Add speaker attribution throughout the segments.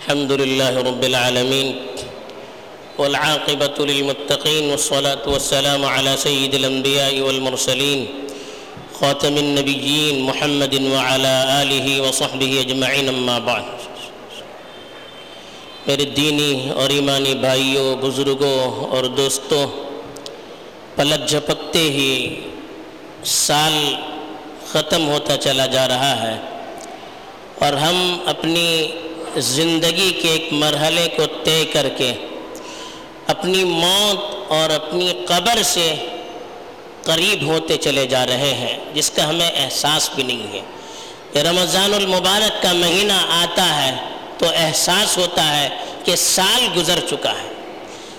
Speaker 1: الحمد لله رب العالمين والعاقبة للمتقين والصلاة والسلام على سيد الأنبياء والمرسلين خاتم النبيين محمد وعلى آله وصحبه أجمعين أما بعد. میرے دینی اور ایمانی بھائیوں بزرگوں اور دوستوں پلک جھپکتے ہی سال ختم ہوتا چلا جا رہا ہے اور ہم اپنی زندگی کے ایک مرحلے کو طے کر کے اپنی موت اور اپنی قبر سے قریب ہوتے چلے جا رہے ہیں، جس کا ہمیں احساس بھی نہیں ہے۔ یہ رمضان المبارک کا مہینہ آتا ہے تو احساس ہوتا ہے کہ سال گزر چکا ہے۔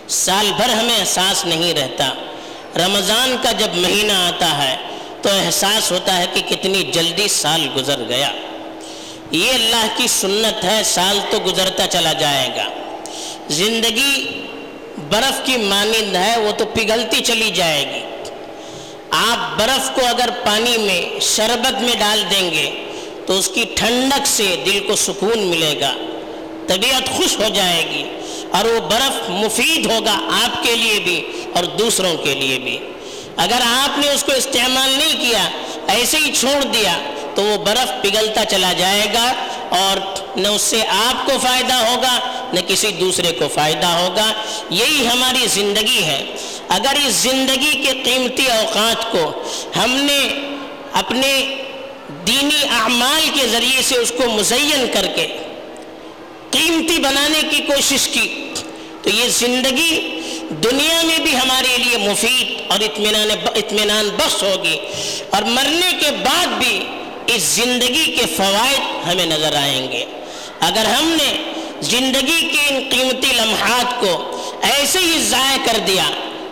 Speaker 1: سال بھر ہمیں احساس نہیں رہتا۔ رمضان کا جب مہینہ آتا ہے تو احساس ہوتا ہے کہ کتنی جلدی سال گزر گیا۔ یہ اللہ کی سنت ہے، سال تو گزرتا چلا جائے گا۔ زندگی برف کی مانند ہے، وہ تو پگھلتی چلی جائے گی۔ آپ برف کو اگر پانی میں، شربت میں ڈال دیں گے، تو اس کی ٹھنڈک سے دل کو سکون ملے گا، طبیعت خوش ہو جائے گی۔ اور وہ برف مفید ہوگا آپ کے لیے بھی اور دوسروں کے لیے بھی۔ اگر آپ نے اس کو استعمال نہیں کیا، ایسے ہی چھوڑ دیا تو وہ برف پگھلتا چلا جائے گا اور نہ اس سے آپ کو فائدہ ہوگا، نہ کسی دوسرے کو فائدہ ہوگا۔ یہی ہماری زندگی ہے۔ اگر اس زندگی کے قیمتی اوقات کو ہم نے اپنے دینی اعمال کے ذریعے سے اس کو مزین کر کے قیمتی بنانے کی کوشش کی، تو یہ زندگی دنیا میں بھی ہمارے لیے مفید اور اطمینان اطمینان بخش ہوگی۔ اور مرنے کے بعد بھی اس زندگی کے فوائد ہمیں نظر آئیں گے۔ اگر ہم نے زندگی کے ان قیمتی لمحات کو ایسے ہی ضائع کر دیا،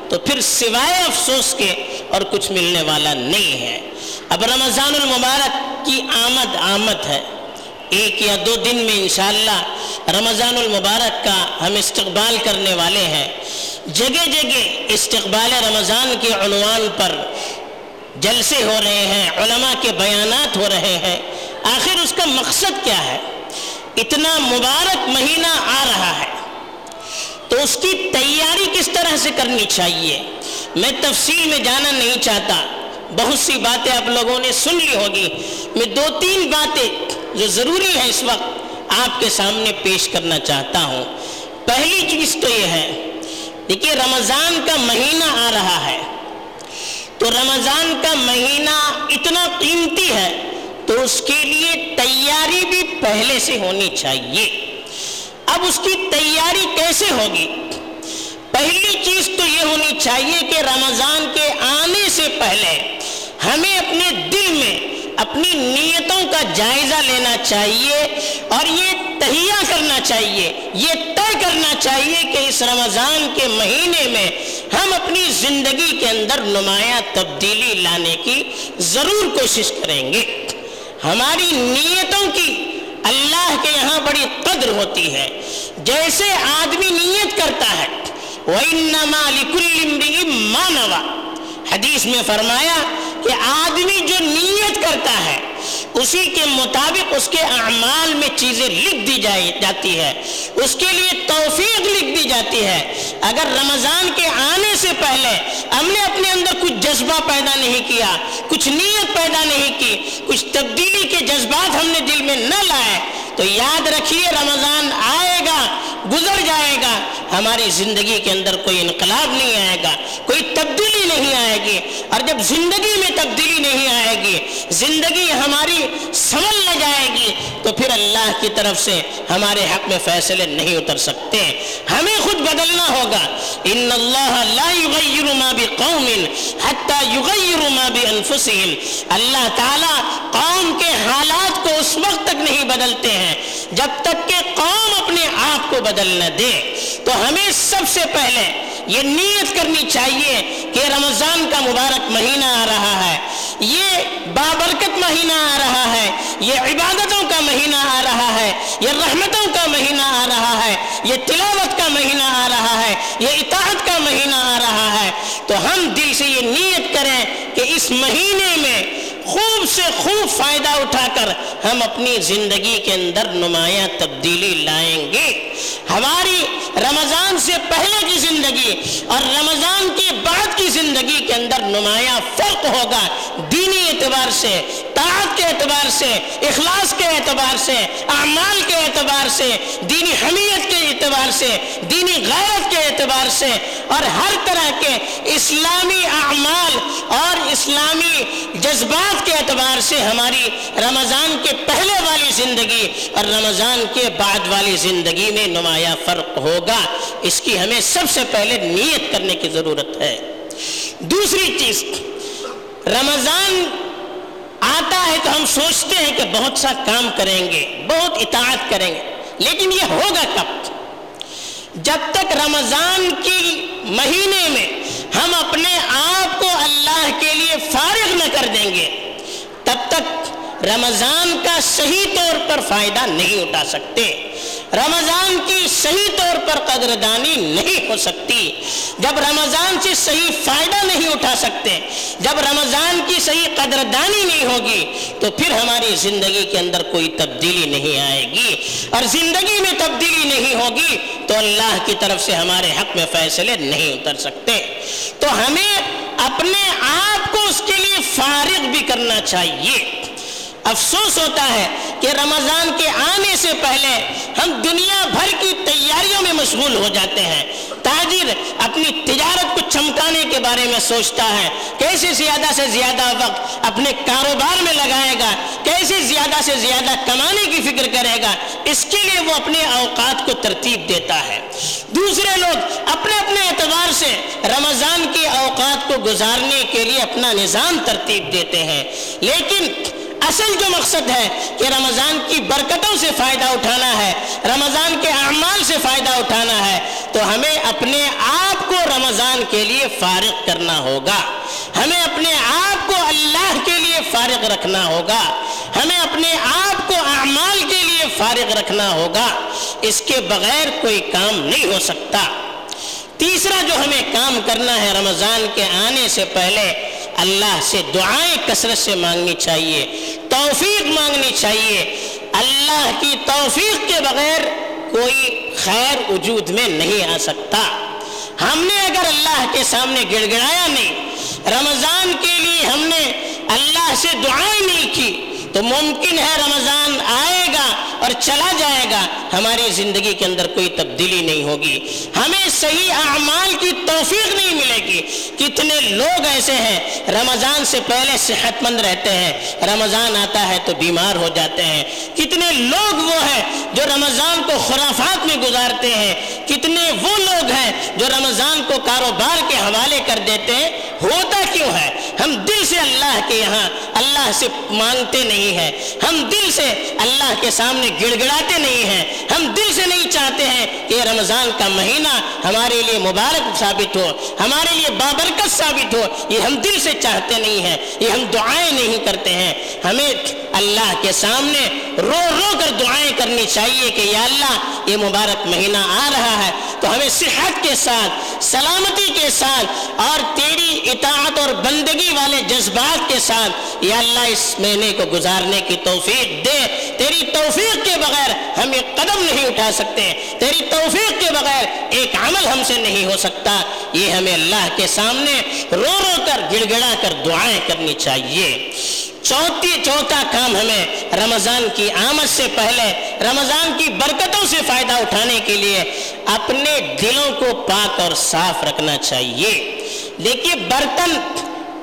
Speaker 1: تو پھر سوائے افسوس کے اور کچھ ملنے والا نہیں ہے۔ اب رمضان المبارک کی آمد آمد ہے۔ ایک یا دو دن میں انشاءاللہ رمضان المبارک کا ہم استقبال کرنے والے ہیں۔ جگہ جگہ استقبال رمضان کے عنوان پر جلسے ہو رہے ہیں، علماء کے بیانات ہو رہے ہیں۔ آخر اس کا مقصد کیا ہے؟ اتنا مبارک مہینہ آ رہا ہے۔ تو اس کی تیاری کس طرح سے کرنی چاہیے؟ میں تفصیل میں جانا نہیں چاہتا۔ بہت سی باتیں آپ لوگوں نے سن لی ہوگی۔ میں دو تین باتیں جو ضروری ہیں اس وقت آپ کے سامنے پیش کرنا چاہتا ہوں۔ پہلی چیز تو یہ ہے، دیکھیے رمضان کا مہینہ آ رہا ہے۔ تو رمضان کا مہینہ اتنا قیمتی ہے تو اس کے لیے تیاری بھی پہلے سے ہونی چاہیے۔ اب اس کی تیاری کیسے ہوگی؟ پہلی چیز تو یہ ہونی چاہیے کہ رمضان کے آنے سے پہلے ہمیں اپنے دل میں اپنی نیتوں کا جائزہ لینا چاہیے اور یہ تہیا کرنا چاہیے، یہ طے کرنا چاہیے کہ اس رمضان کے مہینے میں ہم اپنی زندگی کے اندر نمایاں تبدیلی لانے کی ضرور کوشش کریں گے۔ ہماری نیتوں کی اللہ کے یہاں بڑی قدر ہوتی ہے۔ جیسے آدمی نیت کرتا ہے، وَإِنَّمَا لِكُلِّ امْرِئٍ مَّا نَوَى۔ حدیث میں فرمایا کہ آدمی جو نیت کرتا ہے اسی کے مطابق اس کے اعمال میں چیزیں لکھ دی جائی جاتی ہے اس کے لیے توفیق لکھ دی جاتی ہے۔ اگر رمضان کے آنے سے پہلے ہم نے اپنے اندر کچھ جذبہ پیدا نہیں کیا، کچھ نیت پیدا نہیں کی، کچھ تبدیلی کے جذبات ہم نے دل میں نہ لائے، تو یاد رکھیے رمضان آئے گا، گزر جائے گا، ہماری زندگی کے اندر کوئی انقلاب نہیں آئے گا۔ نہیں آئے گی اور جب زندگی میں تبدیلی نہیں آئے گی زندگی ہماری سمجھ نہ جائے گی، تو پھر اللہ کی طرف سے ہمارے حق میں فیصلے نہیں اتر سکتے۔ ہمیں خود بدلنا ہوگا۔ ان اللہ لا یغیر ما بقوم حتی یغیر ما بانفسهم اللہ تعالی قوم کے حالات کو اس وقت تک نہیں بدلتے ہیں جب تک کہ قوم اپنے آپ کو بدل نہ دے۔ تو ہمیں سب سے پہلے یہ نیت کرنی چاہیے کہ رمضان کا مبارک مہینہ آ رہا ہے۔ یہ بابرکت مہینہ آ رہا ہے، یہ عبادتوں کا مہینہ آ رہا ہے، یہ رحمتوں کا مہینہ آ رہا ہے، یہ تلاوت کا مہینہ آ رہا ہے، یہ اطاعت کا مہینہ آ رہا ہے۔ تو ہم دل سے یہ نیت کریں کہ اس مہینے میں خوب سے خوب فائدہ اٹھا کر ہم اپنی زندگی کے اندر نمایاں تبدیلی لائیں گے۔ ہماری رمضان سے پہلے کی زندگی اور رمضان سے، طاعت کے اعتبار سے، اخلاص کے اعتبار سے، اعمال کے اعتبار سے، دینی حمیت کے اعتبار سے، دینی غیرت کے اعتبار سے اور ہر طرح کے اسلامی اعمال اور اسلامی جذبات کے اعتبار سے ہماری رمضان کے پہلے والی زندگی اور رمضان کے بعد والی زندگی میں نمایاں فرق ہوگا۔ اس کی ہمیں سب سے پہلے نیت کرنے کی ضرورت ہے۔ دوسری چیز، رمضان آتا ہے تو ہم سوچتے ہیں کہ بہت سا کام کریں گے، بہت اطاعت کریں گے۔ لیکن یہ ہوگا کب؟ جب تک رمضان کی مہینے میں ہم اپنے آپ کو اللہ کے لیے فارغ نہ کر دیں گے، تب تک رمضان کا صحیح طور پر فائدہ نہیں اٹھا سکتے۔ رمضان کی صحیح طور پر قدردانی نہیں ہو سکتی۔ جب رمضان سے صحیح فائدہ نہیں اٹھا سکتے۔ جب رمضان کی صحیح قدردانی نہیں ہوگی، تو پھر ہماری زندگی کے اندر کوئی تبدیلی نہیں آئے گی۔ اور زندگی میں تبدیلی نہیں ہوگی، تو اللہ کی طرف سے ہمارے حق میں فیصلے نہیں اتر سکتے۔ تو ہمیں اپنے آپ کو اس کے لیے فارغ بھی کرنا چاہیے۔ افسوس ہوتا ہے کہ رمضان کے آنے سے پہلے ہم دنیا بھر کی تیاریوں میں مشغول ہو جاتے ہیں۔ تاجر اپنی تجارت کو چمکانے کے بارے میں سوچتا ہے۔ کیسے زیادہ سے زیادہ وقت اپنے کاروبار میں لگائے گا؟ کیسے زیادہ سے زیادہ کمانے کی فکر کرے گا؟ اس کے لیے وہ اپنے اوقات کو ترتیب دیتا ہے۔ دوسرے لوگ اپنے اپنے اعتبار سے رمضان کے اوقات کو گزارنے کے لیے اپنا نظام ترتیب دیتے ہیں۔ لیکن اصل جو مقصد ہے کہ رمضان کی برکتوں سے فائدہ اٹھانا ہے، رمضان کے اعمال سے فائدہ اٹھانا ہے، تو ہمیں اپنے آپ کو رمضان کے لیے فارغ کرنا ہوگا۔ ہمیں اپنے آپ کو اللہ کے لیے فارغ رکھنا ہوگا۔ ہمیں اپنے آپ کو اعمال کے لیے فارغ رکھنا ہوگا۔ اس کے بغیر کوئی کام نہیں ہو سکتا۔ تیسرا جو ہمیں کام کرنا ہے رمضان کے آنے سے پہلے اللہ سے دعائیں کثرت سے مانگنی چاہیے، توفیق مانگنی چاہیے۔ اللہ کی توفیق کے بغیر کوئی خیر وجود میں نہیں آ سکتا۔ ہم نے اگر اللہ کے سامنے گڑ گڑایا نہیں، رمضان کے لیے ہم نے اللہ سے دعائیں نہیں کی، تو ممکن ہے رمضان آئے گا اور چلا جائے گا۔ ہماری زندگی کے اندر کوئی تبدیلی نہیں ہوگی۔ ہمیں صحیح اعمال کی توفیق نہیں ملے گی۔ لوگ ایسے ہیں، رمضان سے پہلے صحت مند رہتے ہیں، رمضان آتا ہے تو بیمار ہو جاتے ہیں۔ کتنے لوگ وہ ہیں جو رمضان کو خرافات میں گزارتے ہیں۔ کتنے وہ لوگ ہیں جو رمضان کو کاروبار کے حوالے کر دیتے ہیں۔ ہوتا کیوں ہے؟ ہم دل سے اللہ کے یہاں اللہ سے مانگتے نہیں ہیں، ہم دل سے اللہ کے سامنے گڑ گڑاتے نہیں ہیں، ہم دل سے نہیں چاہتے ہیں کہ یہ رمضان کا مہینہ ہمارے لیے مبارک ثابت ہو، ہمارے لیے بابرکت ثابت ہو، یہ ہم دل سے چاہتے نہیں ہیں، یہ ہم دعائیں نہیں کرتے ہیں۔ ہمیں اللہ کے سامنے رو رو کر دعائیں کرنی چاہیے کہ یا اللہ، یہ مبارک مہینہ آ رہا ہے۔ تو ہمیں صحت کے ساتھ، سلامتی کے ساتھ اور تیری اطاعت اور بندگی والے جذبات کے ساتھ یا اللہ، اس مہینے کو گزارنے کی توفیق دے۔ تیری توفیق کے بغیر ہم ایک قدم نہیں اٹھا سکتے۔ تیری توفیق کے بغیر ایک عمل ہم سے نہیں ہو سکتا۔ یہ ہمیں اللہ کے سامنے رو رو کر، گڑ گڑا کر دعائیں کرنی چاہیے۔ چوتھی چوتھا کام ہمیں رمضان کی آمد سے پہلے، رمضان کی برکتوں سے فائدہ اٹھانے کے لیے اپنے دلوں کو پاک اور صاف رکھنا چاہیے۔ دیکھیے، برتن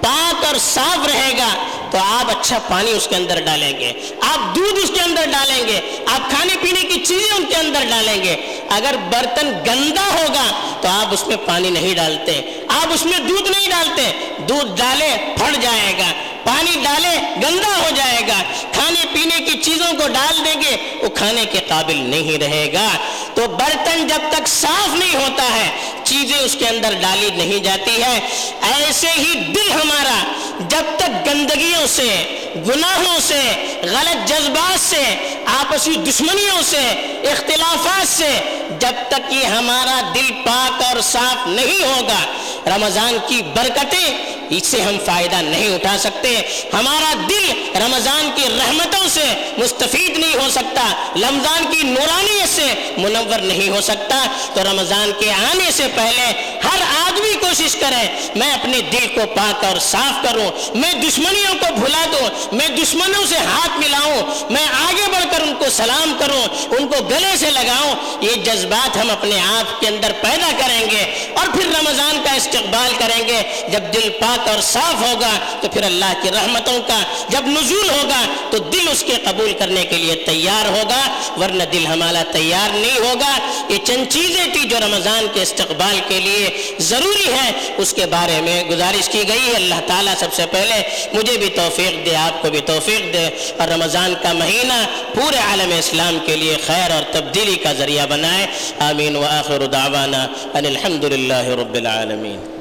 Speaker 1: پاک اور صاف رہے گا تو آپ اچھا پانی اس کے اندر ڈالیں گے۔ آپ دودھ اس کے اندر ڈالیں گے۔ آپ کھانے پینے کی چیزیں ان کے اندر ڈالیں گے۔ اگر برتن گندا ہوگا تو آپ اس میں پانی نہیں ڈالتے۔ آپ اس میں دودھ نہیں ڈالتے۔ دودھ ڈالے پھٹ جائے گا۔ پانی ڈالے گندا ہو جائے گا۔ کھانے پینے کی چیزوں کو ڈال دیں گے، وہ کھانے کے قابل نہیں رہے گا۔ تو برتن جب تک صاف نہیں ہوتا ہے، چیزیں اس کے اندر ڈالی نہیں جاتی ہے۔ ایسے ہی دل ہمارا جب تک گندگیوں سے، گناہوں سے، غلط جذبات سے، آپسی دشمنیوں سے، اختلافات سے جب تک یہ ہمارا دل پاک اور صاف نہیں ہوگا، رمضان کی برکتیں اس سے ہم فائدہ نہیں اٹھا سکتے۔ ہمارا دل رمضان کی رحمتوں سے مستفید نہیں ہو سکتا۔ رمضان کی نورانیت سے منور نہیں ہو سکتا۔ تو رمضان کے آنے سے پہلے ہر آدمی کوشش کرے، میں اپنے دل کو پاک اور صاف کروں، میں دشمنیوں کو بھلا دوں، میں دشمنوں سے ہاتھ ملاؤں، میں آگے بڑھ کر ان کو سلام کروں، ان کو گلے سے لگاؤں۔ یہ جذبات ہم اپنے آپ کے اندر پیدا کریں گے اور پھر رمضان کا استقبال کریں گے۔ جب دل پاک اور صاف ہوگا تو پھر اللہ کی رحمتوں کا جب نزول ہوگا تو دل اس کے قبول کرنے کے لیے تیار ہوگا، ورنہ دل ہمارا تیار نہیں ہوگا۔ یہ چند چیزیں تھی جو رمضان کے استقبال کے لیے ضروری ہے اس کے بارے میں گزارش کی گئی ہے۔ اللہ تعالیٰ سب سے پہلے مجھے بھی توفیق دے، آپ کو بھی توفیق دے۔ اور رمضان کا مہینہ پورے عالم اسلام کے لیے خیر اور تبدیلی کا ذریعہ بنائے۔ آمین۔ و آخر دعوانا ان الحمد للہ رب العالمین۔